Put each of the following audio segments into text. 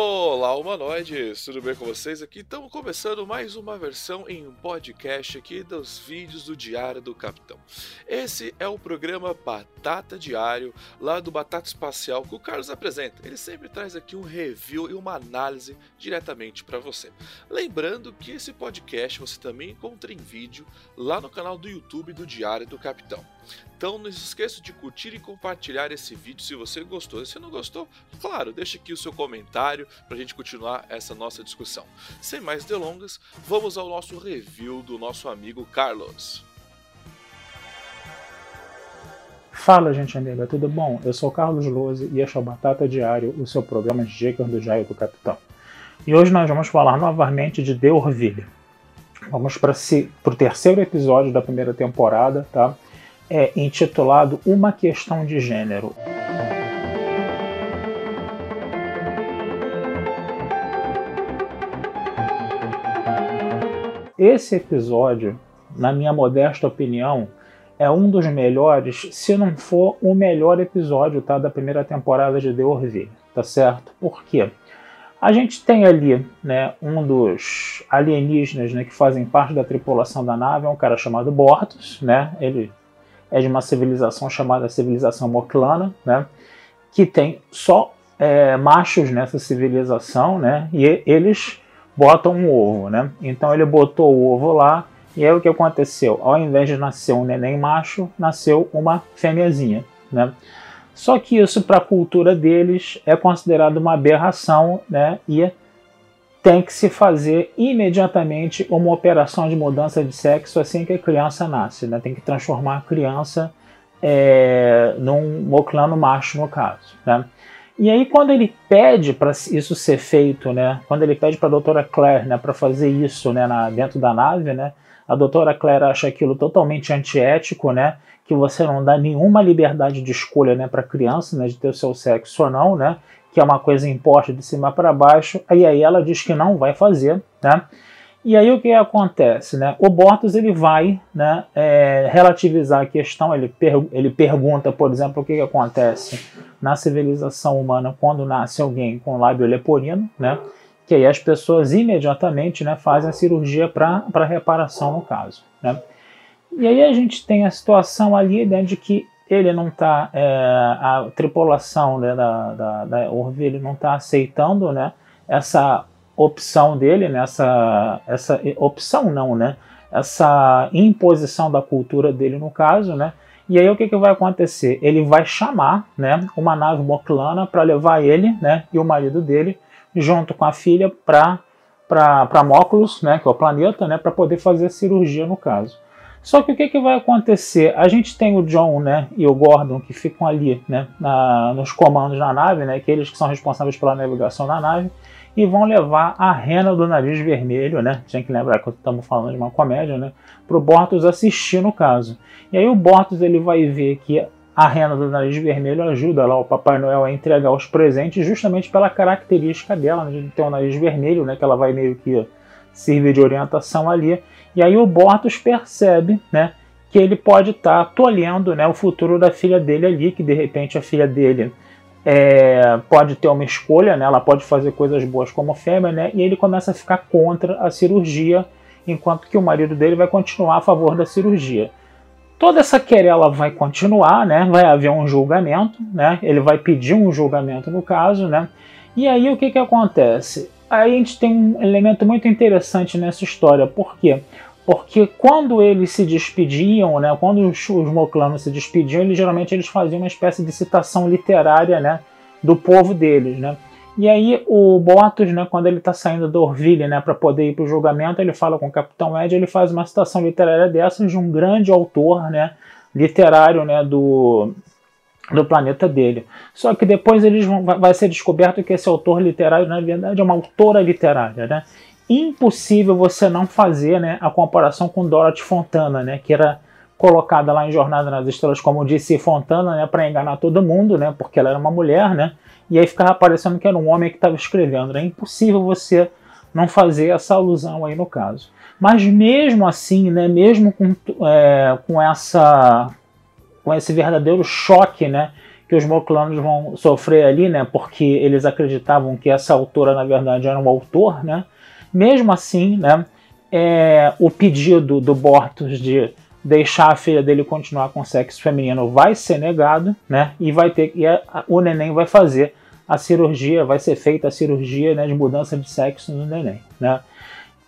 Olá, humanoides! Tudo bem com vocês? Aqui estamos começando mais uma versão em podcast aqui dos vídeos do Diário do Capitão. Esse é o programa Batata Diário, lá do Batata Espacial, que o Carlos apresenta. Ele sempre traz aqui um review e uma análise diretamente para você. Lembrando que esse podcast você também encontra em vídeo lá no canal do YouTube do Diário do Capitão. Então não se esqueça de curtir e compartilhar esse vídeo se você gostou. Se não gostou, claro, deixe aqui o seu comentário para a gente continuar essa nossa discussão. Sem mais delongas, vamos ao nosso review do nosso amigo Carlos. Fala, gente amiga, tudo bom? Eu sou Carlos Lose e este é o Batata Diário, o seu programa de dicas do Jair do Capitão. E hoje nós vamos falar novamente de The Orville. Vamos para o terceiro episódio da primeira temporada, tá? é intitulado Uma Questão de Gênero. Esse episódio, na minha modesta opinião, é um dos melhores, se não for o melhor episódio tá, da primeira temporada de The Orville, tá certo? Por quê? A gente tem ali né, um dos alienígenas né, que fazem parte da tripulação da nave, é um cara chamado Bortus, né? Ele é de uma civilização chamada civilização Moclana, né? Que tem só é, machos nessa civilização, né? E eles botam um ovo, né? Então ele botou o ovo lá e aí o que aconteceu? Ao invés de nascer um neném macho, nasceu uma fêmeazinha, né? Só que isso para a cultura deles é considerado uma aberração, né? E tem que se fazer imediatamente uma operação de mudança de sexo assim que a criança nasce. Né? Tem que transformar a criança é, num moclano macho, no caso. Né? E aí, quando ele pede para isso ser feito, né? quando ele pede para a doutora Claire né, para fazer isso né, na, dentro da nave, né, a doutora Claire acha aquilo totalmente antiético, né? que você não dá nenhuma liberdade de escolha né, para a criança né, de ter o seu sexo ou não, né? que é uma coisa imposta de cima para baixo, e aí ela diz que não vai fazer, né? E aí o que acontece, né? O Bortus ele vai, né, é, relativizar a questão. Ele, per ele pergunta, por exemplo, o que, que acontece na civilização humana quando nasce alguém com lábio leporino, né? Que aí as pessoas imediatamente, né, fazem a cirurgia para reparação no caso, né? E aí a gente tem a situação ali né, de que ele não está, é, a tripulação né, da, da, da Orville não está aceitando né, essa opção dele, né, essa, essa opção não, né, essa imposição da cultura dele no caso, né, e aí o que, que vai acontecer? Ele vai chamar né, uma nave moclana para levar ele né, e o marido dele junto com a filha para para Móculos, né, que é o planeta, né, para poder fazer a cirurgia no caso. Só que o que, que vai acontecer? A gente tem o John né, e o Gordon que ficam ali né, na, nos comandos da nave, né, aqueles que são responsáveis pela navegação da nave, e vão levar a rena do nariz vermelho, né? Tinha que lembrar que estamos falando de uma comédia, né? Para o Bortus assistir no caso. E aí o Bortus ele vai ver que a rena do nariz vermelho ajuda lá o Papai Noel a entregar os presentes justamente pela característica dela, né, de ter o nariz vermelho, né? Que ela vai meio que servir de orientação ali. E aí o Bortus percebe, né, que ele pode estar tá tolhendo, né, o futuro da filha dele ali, que de repente a filha dele é, pode ter uma escolha, né, ela pode fazer coisas boas como fêmea, né, e ele começa a ficar contra a cirurgia, enquanto que o marido dele vai continuar a favor da cirurgia. Toda essa querela vai continuar, né, vai haver um julgamento, né, ele vai pedir um julgamento no caso, né, e aí o que, que acontece? Aí a gente tem um elemento muito interessante nessa história. Por quê? Porque quando eles se despediam, né, quando os, os moclanos se despediam, eles, geralmente eles faziam uma espécie de citação literária né, do povo deles. Né? E aí o Botos, né, quando ele está saindo do Orville né, para poder ir para o julgamento, ele fala com o Capitão Ed, ele faz uma citação literária dessa de um grande autor né, literário né, do, do planeta dele. Só que depois eles vão, vai ser descoberto que esse autor literário, na verdade, é uma autora literária, né? Impossível você não fazer né, a comparação com Dorothy Fontana, né? Que era colocada lá em Jornada nas Estrelas como disse Fontana, né, para enganar todo mundo, né, porque ela era uma mulher, né, e aí ficava parecendo que era um homem que estava escrevendo. É impossível você não fazer essa alusão aí no caso. Mas mesmo assim, né, mesmo com, é, com, essa, com esse verdadeiro choque né, que os moclanos vão sofrer ali, né, porque eles acreditavam que essa autora, na verdade, era um autor, né, mesmo assim, né, é, o pedido do Bortus de deixar a filha dele continuar com sexo feminino vai ser negado, né? E vai ter e a, o neném vai fazer a cirurgia, vai ser feita a cirurgia né, de mudança de sexo no neném, né?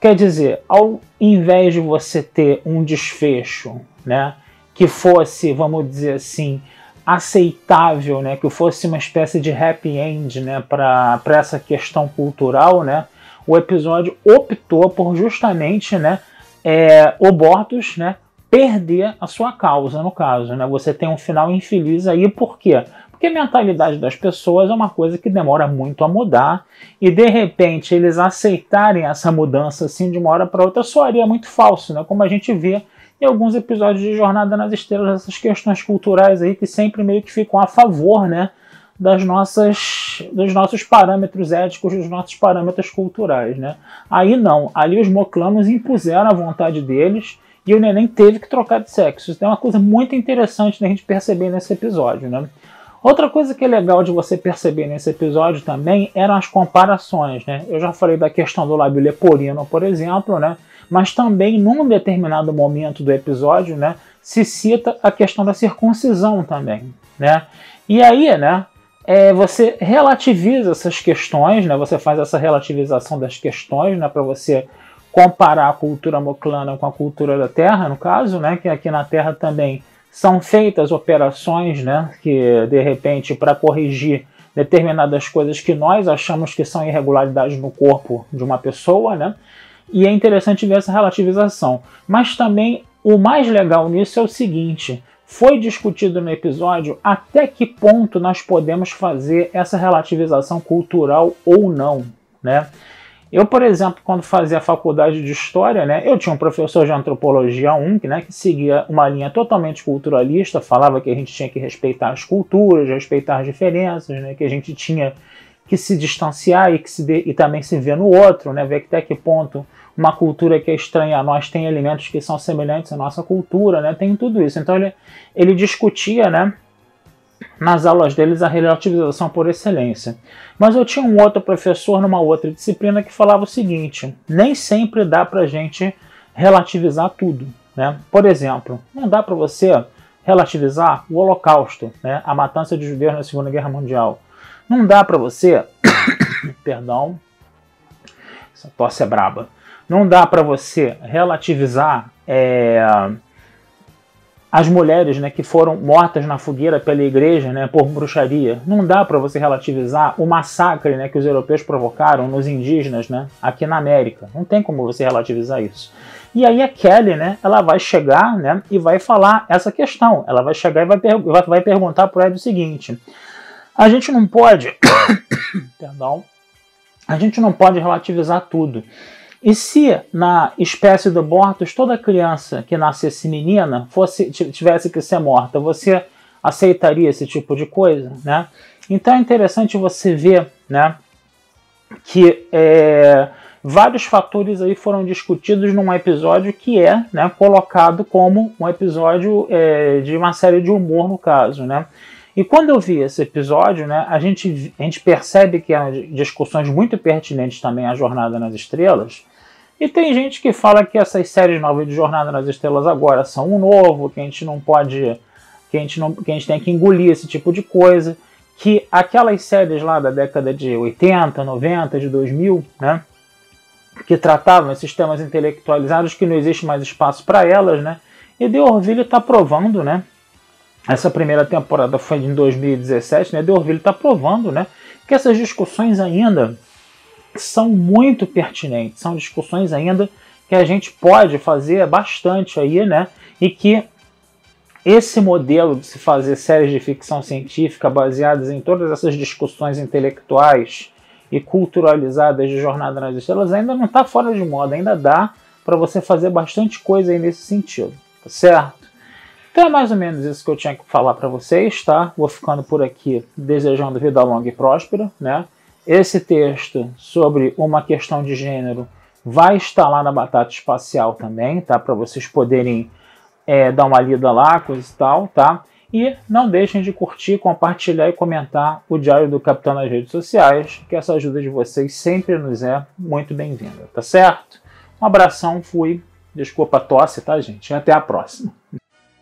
Quer dizer, ao invés de você ter um desfecho, né, que fosse, vamos dizer assim, aceitável, né, que fosse uma espécie de happy end, né, para essa questão cultural, né, o episódio optou por justamente, né, é, o Bortus, né, perder a sua causa, no caso, né? Você tem um final infeliz aí, por quê? Porque a mentalidade das pessoas é uma coisa que demora muito a mudar e de repente eles aceitarem essa mudança assim de uma hora para outra soaria muito falso, né? Como a gente vê em alguns episódios de Jornada nas Estrelas, essas questões culturais aí que sempre meio que ficam a favor, né? Das nossas, dos nossos parâmetros éticos, dos nossos parâmetros culturais, né? Aí não, ali os moclanos impuseram a vontade deles e o neném teve que trocar de sexo. Isso é uma coisa muito interessante da gente perceber nesse episódio, né? Outra coisa que é legal de você perceber nesse episódio também eram as comparações, né? Eu já falei da questão do lábio leporino, por exemplo, né? Mas também num determinado momento do episódio, né, se cita a questão da circuncisão também, né? E aí, né, é, você relativiza essas questões, né? Você faz essa relativização das questões, né, para você comparar a cultura moclana com a cultura da Terra, no caso, né, que aqui na Terra também são feitas operações, né, que de repente para corrigir determinadas coisas que nós achamos que são irregularidades no corpo de uma pessoa, né? E é interessante ver essa relativização. Mas também o mais legal nisso é o seguinte: foi discutido no episódio até que ponto nós podemos fazer essa relativização cultural ou não, né? Eu, por exemplo, quando fazia a faculdade de História, né, eu tinha um professor de Antropologia 1 né, que seguia uma linha totalmente culturalista, falava que a gente tinha que respeitar as culturas, respeitar as diferenças, né, que a gente tinha que se distanciar e, que se de, e também se ver no outro, né, ver até que ponto uma cultura que é estranha a nós tem elementos que são semelhantes à nossa cultura, né, tem tudo isso. Então ele, ele discutia né, nas aulas deles a relativização por excelência. Mas eu tinha um outro professor numa outra disciplina que falava o seguinte: nem sempre dá para gente relativizar tudo. Né? Por exemplo, não dá para você relativizar o Holocausto, né? a matança de judeus na Segunda Guerra Mundial. Não dá para você, perdão, essa tosse é braba. Não dá para você relativizar é, as mulheres né, que foram mortas na fogueira pela igreja né, por bruxaria. Não dá para você relativizar o massacre né, que os europeus provocaram nos indígenas né, aqui na América. Não tem como você relativizar isso. E aí a Kelly, né, ela vai chegar né, e vai falar essa questão. Ela vai chegar e vai, per vai, perguntar para Ed o seguinte: a gente não pode, perdão, a gente não pode relativizar tudo. E se na espécie do Bortus toda criança que nascesse menina fosse tivesse que ser morta, você aceitaria esse tipo de coisa, né? Então é interessante você ver, né, que é, vários fatores aí foram discutidos num episódio que é né, colocado como um episódio é, de uma série de humor no caso, né? E quando eu vi esse episódio, né, a gente, a gente percebe que há discussões muito pertinentes também à Jornada nas Estrelas, e tem gente que fala que essas séries novas de Jornada nas Estrelas agora são um novo, que a gente não pode. que a gente, não, que a gente tem que engolir esse tipo de coisa. Que aquelas séries lá da década de 80, 90, de 2000, né? Que tratavam esses temas intelectualizados, que não existe mais espaço para elas, né? E The Orville está provando, né? Essa primeira temporada foi em 2017, né? The Orville está provando, né? Que essas discussões ainda são muito pertinentes, são discussões ainda que a gente pode fazer bastante aí, né? E que esse modelo de se fazer séries de ficção científica baseadas em todas essas discussões intelectuais e culturalizadas de Jornada nas Estrelas ainda não está fora de moda, ainda dá para você fazer bastante coisa aí nesse sentido, tá certo? Então é mais ou menos isso que eu tinha que falar para vocês, tá? Vou ficando por aqui desejando vida longa e próspera, né? Esse texto sobre uma questão de gênero vai estar lá na Batata Espacial também, tá? Para vocês poderem é, dar uma lida lá, coisa e tal, tá? E não deixem de curtir, compartilhar e comentar o Diário do Capitão nas redes sociais, que essa ajuda de vocês sempre nos é muito bem-vinda, tá certo? Um abração, fui. Desculpa a tosse, tá, gente? Até a próxima.